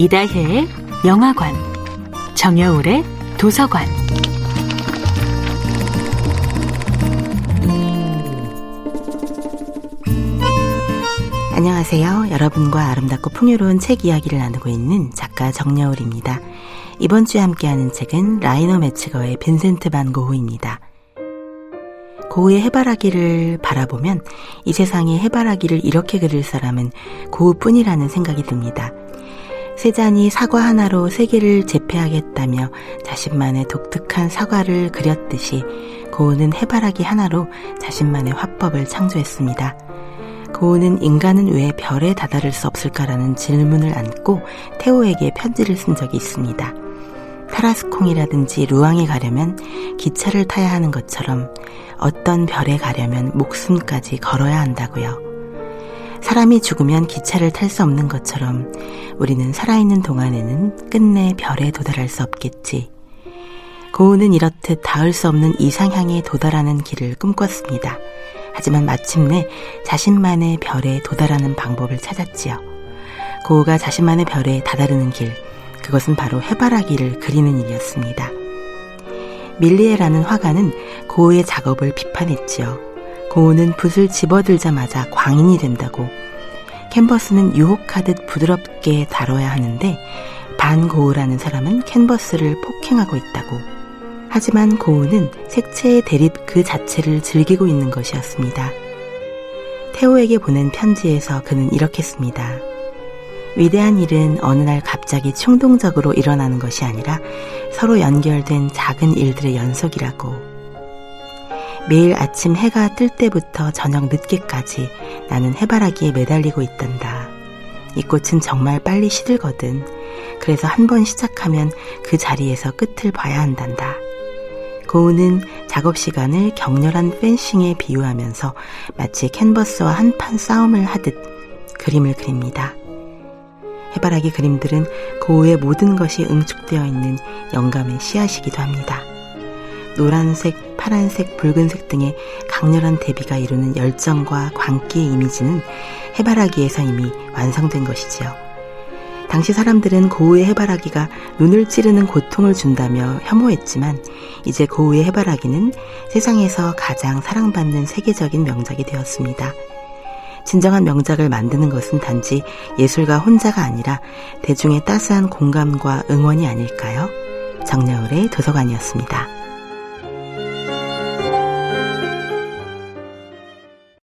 이다혜의 영화관, 정여울의 도서관. 안녕하세요. 여러분과 아름답고 풍요로운 책 이야기를 나누고 있는 작가 정여울입니다. 이번 주에 함께하는 책은 라이너 매츠거의 빈센트 반 고흐입니다. 고흐의 해바라기를 바라보면 이 세상에 해바라기를 이렇게 그릴 사람은 고흐뿐이라는 생각이 듭니다. 세잔이 사과 하나로 세계를 제패하겠다며 자신만의 독특한 사과를 그렸듯이 고흐는 해바라기 하나로 자신만의 화법을 창조했습니다. 고흐는 인간은 왜 별에 다다를 수 없을까라는 질문을 안고 테오에게 편지를 쓴 적이 있습니다. 타라스콩이라든지 루앙에 가려면 기차를 타야 하는 것처럼 어떤 별에 가려면 목숨까지 걸어야 한다고요. 사람이 죽으면 기차를 탈 수 없는 것처럼 우리는 살아있는 동안에는 끝내 별에 도달할 수 없겠지. 고우는 이렇듯 닿을 수 없는 이상향에 도달하는 길을 꿈꿨습니다. 하지만 마침내 자신만의 별에 도달하는 방법을 찾았지요. 고우가 자신만의 별에 다다르는 길, 그것은 바로 해바라기를 그리는 일이었습니다. 밀리에라는 화가는 고우의 작업을 비판했지요. 고우는 붓을 집어들자마자 광인이 된다고 캔버스는 유혹하듯 부드럽게 다뤄야 하는데 반고우라는 사람은 캔버스를 폭행하고 있다고 하지만 고우는 색채의 대립 그 자체를 즐기고 있는 것이었습니다. 태호에게 보낸 편지에서 그는 이렇게 씁니다. 위대한 일은 어느 날 갑자기 충동적으로 일어나는 것이 아니라 서로 연결된 작은 일들의 연속이라고. 매일 아침 해가 뜰 때부터 저녁 늦게까지 나는 해바라기에 매달리고 있단다. 이 꽃은 정말 빨리 시들거든. 그래서 한 번 시작하면 그 자리에서 끝을 봐야 한단다. 고우는 작업 시간을 격렬한 펜싱에 비유하면서 마치 캔버스와 한판 싸움을 하듯 그림을 그립니다. 해바라기 그림들은 고우의 모든 것이 응축되어 있는 영감의 씨앗이기도 합니다. 노란색, 파란색, 붉은색 등의 강렬한 대비가 이루는 열정과 광기의 이미지는 해바라기에서 이미 완성된 것이지요. 당시 사람들은 고우의 해바라기가 눈을 찌르는 고통을 준다며 혐오했지만 이제 고우의 해바라기는 세상에서 가장 사랑받는 세계적인 명작이 되었습니다. 진정한 명작을 만드는 것은 단지 예술가 혼자가 아니라 대중의 따스한 공감과 응원이 아닐까요? 정여울의 도서관이었습니다.